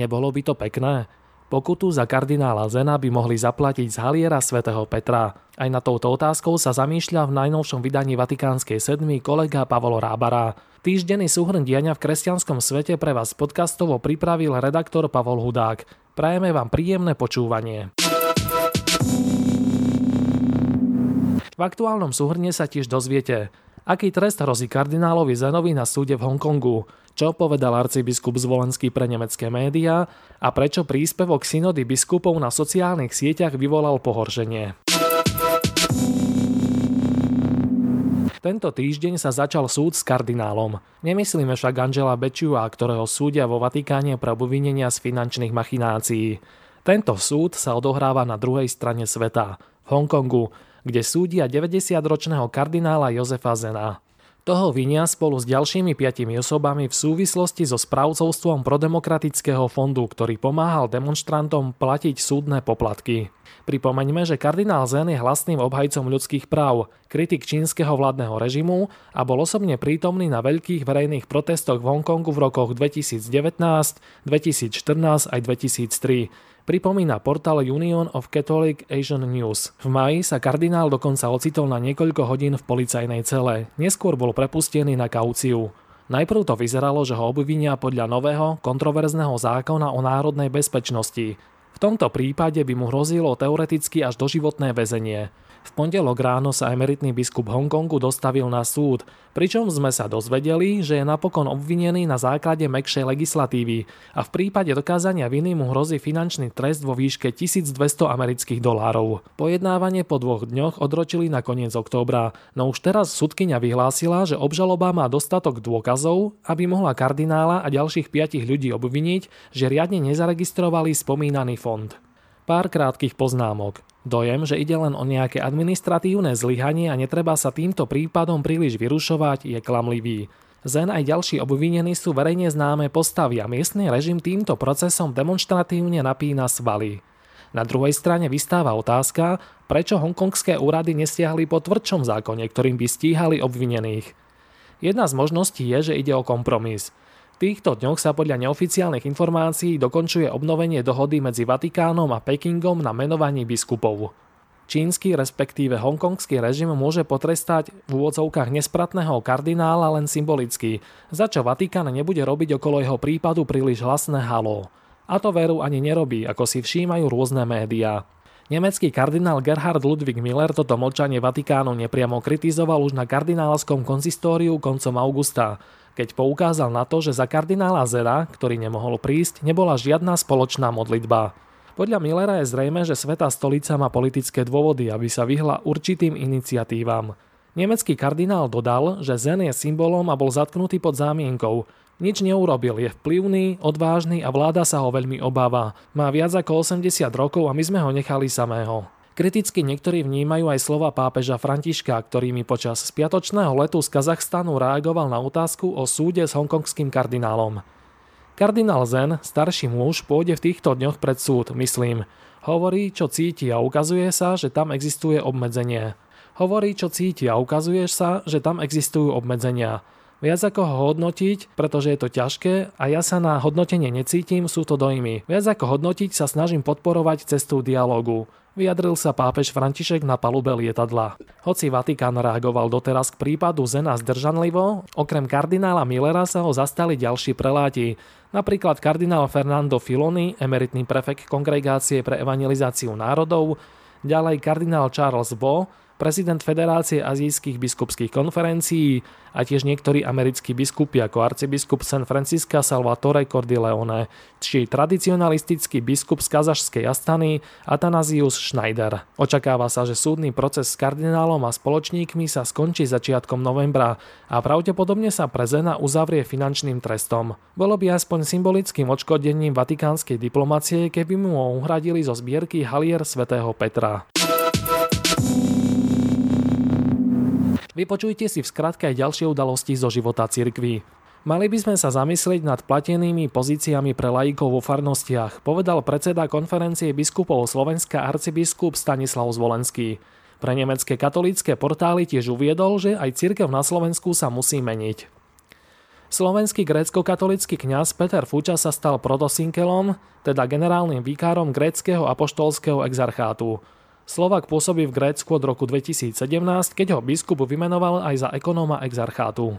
Nebolo by to pekné? Pokutu za kardinála Zena by mohli zaplatiť z haliera svätého Petra. Aj na touto otázkou sa zamýšľa v najnovšom vydaní Vatikánskej sedmy kolega Pavol Rábara. Týždenný súhrn diania v kresťanskom svete pre vás podcastovo pripravil redaktor Pavol Hudák. Prajeme vám príjemné počúvanie. V aktuálnom súhrne sa tiež dozviete, aký trest hrozí kardinálovi Zenovi na súde v Hongkongu, čo povedal arcibiskup Zvolenský pre nemecké médiá a prečo príspevok synody biskupov na sociálnych sieťach vyvolal pohoršenie. Tento týždeň sa začal súd s kardinálom. Nemyslíme však Angela Bečua, ktorého súdia vo Vatikáne pre obvinenia z finančných machinácií. Tento súd sa odohráva na druhej strane sveta, v Hongkongu, kde súdia 90-ročného kardinála Jozefa Zena. Toho vinia spolu s ďalšími piatimi osobami v súvislosti so správcovstvom prodemokratického fondu, ktorý pomáhal demonstrantom platiť súdne poplatky. Pripomeňme, že kardinál Zen je hlasným obhajcom ľudských práv, kritik čínskeho vládneho režimu a bol osobne prítomný na veľkých verejných protestoch v Hongkongu v rokoch 2019, 2014 aj 2003 pripomína portál Union of Catholic Asian News. V maji sa kardinál dokonca ocitol na niekoľko hodín v policajnej cele. Neskôr bol prepustený na kauciu. Najprv to vyzeralo, že ho obvinia podľa nového, kontroverzného zákona o národnej bezpečnosti. V tomto prípade by mu hrozilo teoreticky až doživotné väzenie. V pondelok ráno sa emeritný biskup Hongkongu dostavil na súd, pričom sme sa dozvedeli, že je napokon obvinený na základe mekšej legislatívy a v prípade dokázania viny mu hrozí finančný trest vo výške 1200 amerických dolárov. Pojednávanie po dvoch dňoch odročili na koniec októbra, no už teraz sudkynia vyhlásila, že obžaloba má dostatok dôkazov, aby mohla kardinála a ďalších piatich ľudí obviniť, že riadne nezaregistrovali spomínaný fond. Pár krátkých poznámok. Dojem, že ide len o nejaké administratívne zlyhanie a netreba sa týmto prípadom príliš vyrušovať, je klamlivý. Zen aj ďalší obvinení sú verejne známe postavy a miestny režim týmto procesom demonstratívne napína svaly. Na druhej strane vystáva otázka, prečo hongkongské úrady nestiahli po tvrdšom zákone, ktorým by stíhali obvinených. Jedna z možností je, že ide o kompromis – týchto dňoch sa podľa neoficiálnych informácií dokončuje obnovenie dohody medzi Vatikánom a Pekingom na menovanie biskupov. Čínsky respektíve hongkongský režim môže potrestať v úvodzovkách nespratného kardinála len symbolicky, za čo Vatikán nebude robiť okolo jeho prípadu príliš hlasné halo. A to veru ani nerobí, ako si všímajú rôzne médiá. Nemecký kardinál Gerhard Ludwig Miller toto mlčanie Vatikánu nepriamo kritizoval už na kardinálskom konzistóriu koncom augusta, keď poukázal na to, že za kardinála Zera, ktorý nemohol prísť, nebola žiadna spoločná modlitba. Podľa Millera je zrejme, že Svetá stolica má politické dôvody, aby sa vyhla určitým iniciatívam. Nemecký kardinál dodal, že Zen je symbolom a bol zatknutý pod zámienkou. Nič neurobil, je vplyvný, odvážny a vláda sa ho veľmi obáva. Má viac ako 80 rokov a my sme ho nechali samého. Kriticky niektorí vnímajú aj slova pápeža Františka, ktorými počas spiatočného letu z Kazachstanu reagoval na otázku o súde s hongkongským kardinálom. Kardinál Zen, starší muž, pôjde v týchto dňoch pred súd, myslím. Hovorí, čo cíti a ukazuje sa, že tam existuje obmedzenie. Hovorí, čo cíti a ukazuje sa, že tam existujú obmedzenia. Viac ako ho hodnotiť, pretože je to ťažké a ja sa na hodnotenie necítim, sú to dojmy. Viac ako hodnotiť sa snažím podporovať cestu dialogu. Vyjadril sa pápež František na palube lietadla. Hoci Vatikán reagoval doteraz k prípadu Zena zdržanlivo, okrem kardinála Millera sa ho zastali ďalší preláti. Napríklad kardinál Fernando Filoni, emeritný prefekt Kongregácie pre evangelizáciu národov, ďalej kardinál Charles Bo, prezident Federácie azijských biskupských konferencií a tiež niektorí americkí biskupy ako arcibiskup San Francisca Salvatore Cordileone či tradicionalistický biskup z kazašskej Astany Atanazius Schneider. Očakáva sa, že súdny proces s kardinálom a spoločníkmi sa skončí začiatkom novembra a pravdepodobne sa pre Zena uzavrie finančným trestom. Bolo by aspoň symbolickým odškodením vatikánskej diplomacie, keby mu ho uhradili zo zbierky halier svätého Petra. Vypočujte si v skratke aj ďalšie udalosti zo života cirkví. Mali by sme sa zamyslieť nad platenými pozíciami pre laikov vo farnostiach, povedal predseda konferencie biskupov Slovenska arcibiskup Stanislav Zvolenský. Pre nemecké katolícke portály tiež uviedol, že aj cirkev na Slovensku sa musí meniť. Slovenský grécko-katolický kňaz Peter Fuča sa stal protosinkelom, teda generálnym vikárom gréckého apoštolského exarchátu. Slovak pôsobí v Grécku od roku 2017, keď ho biskup vymenoval aj za ekonóma exarchátu.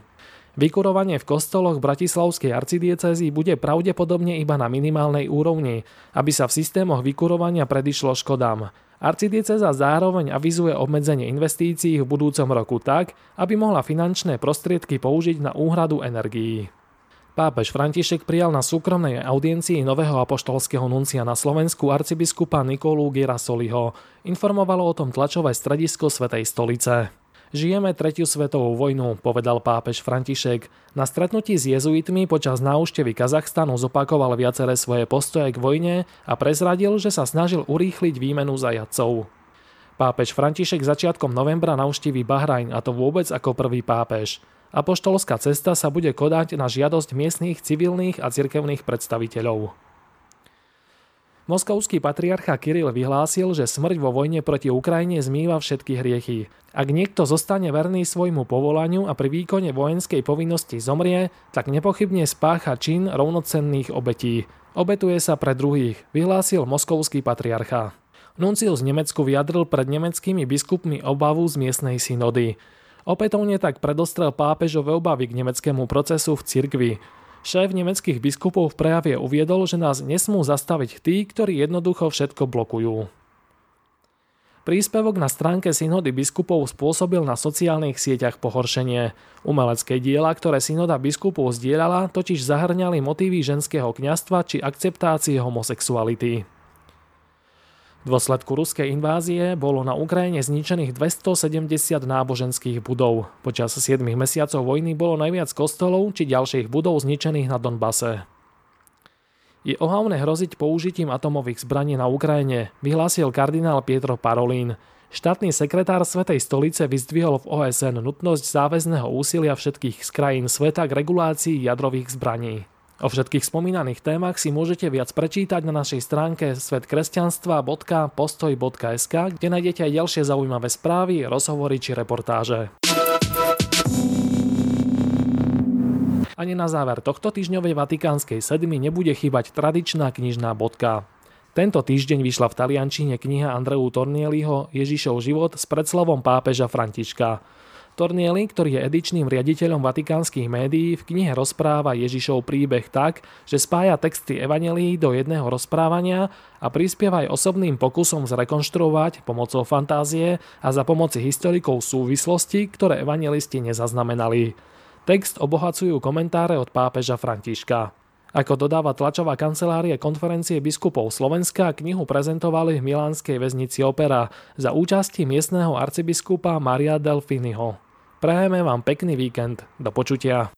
Vykurovanie v kostoloch Bratislavskej arcidiecezy bude pravdepodobne iba na minimálnej úrovni, aby sa v systémoch vykurovania predišlo škodám. Arcidieceza zároveň avizuje obmedzenie investícií v budúcom roku tak, aby mohla finančné prostriedky použiť na úhradu energií. Pápež František prijal na súkromnej audiencii nového apoštolského nuncia na Slovensku arcibiskupa Nikolu Girasoliho. Informovalo o tom tlačové stredisko Svetej stolice. Žijeme tretiu svetovú vojnu, povedal pápež František. Na stretnutí s jezuitmi počas náuštevy Kazachstanu zopakoval viaceré svoje postoje k vojne a prezradil, že sa snažil urýchliť výmenu zajadcov. Pápež František začiatkom novembra navštíví Bahrajn a to vôbec ako prvý pápež. Apoštolská cesta sa bude kodať na žiadosť miestných civilných a cirkevných predstaviteľov. Moskovský patriarcha Kiril vyhlásil, že smrť vo vojne proti Ukrajine zmýva všetky hriechy. Ak niekto zostane verný svojmu povolaniu a pri výkone vojenskej povinnosti zomrie, tak nepochybne spácha čin rovnocenných obetí. Obetuje sa pre druhých, vyhlásil moskovský patriarcha. Nuncius Nemecku vyjadril pred nemeckými biskupmi obavu z miestnej synody. Opätovne tak predostrel pápežové obavy k nemeckému procesu v cirkvi. Šéf nemeckých biskupov v prejave uviedol, že nás nesmú zastaviť tí, ktorí jednoducho všetko blokujú. Príspevok na stránke synody biskupov spôsobil na sociálnych sieťach pohoršenie. Umelecké diela, ktoré synoda biskupov zdieľala, totiž zahrňali motívy ženského kňastva či akceptácie homosexuality. V dôsledku ruskej invázie bolo na Ukrajine zničených 270 náboženských budov. Počas 7 mesiacov vojny bolo najviac kostolov či ďalších budov zničených na Donbase. Je ohavné hroziť použitím atomových zbraní na Ukrajine, vyhlásil kardinál Pietro Parolín. Štátny sekretár Svetej stolice vyzdvihol v OSN nutnosť záväzného úsilia všetkých z krajín sveta k regulácii jadrových zbraní. O všetkých spomínaných témach si môžete viac prečítať na našej stránke svetkresťanstva.postoj.sk, kde nájdete aj ďalšie zaujímavé správy, rozhovory či reportáže. Ani na záver tohto týždňovej vatikánskej sedmy nebude chýbať tradičná knižná bodka. Tento týždeň vyšla v taliančine kniha Andreu Tornieliho Ježišov život s predslovom pápeža Františka. Tornieli, ktorý je edičným riaditeľom vatikánskych médií, v knihe rozpráva Ježišov príbeh tak, že spája texty evanelí do jedného rozprávania a prispieva aj osobným pokusom zrekonštruovať pomocou fantázie a za pomoci historikov súvislosti, ktoré evangelisti nezaznamenali. Text obohacujú komentáre od pápeža Františka. Ako dodáva tlačová kancelária konferencie biskupov Slovenska, knihu prezentovali v milánskej väznici Opera za účasti miestneho arcibiskupa Maria Delfiniho. Prajeme vám pekný víkend. Do počutia.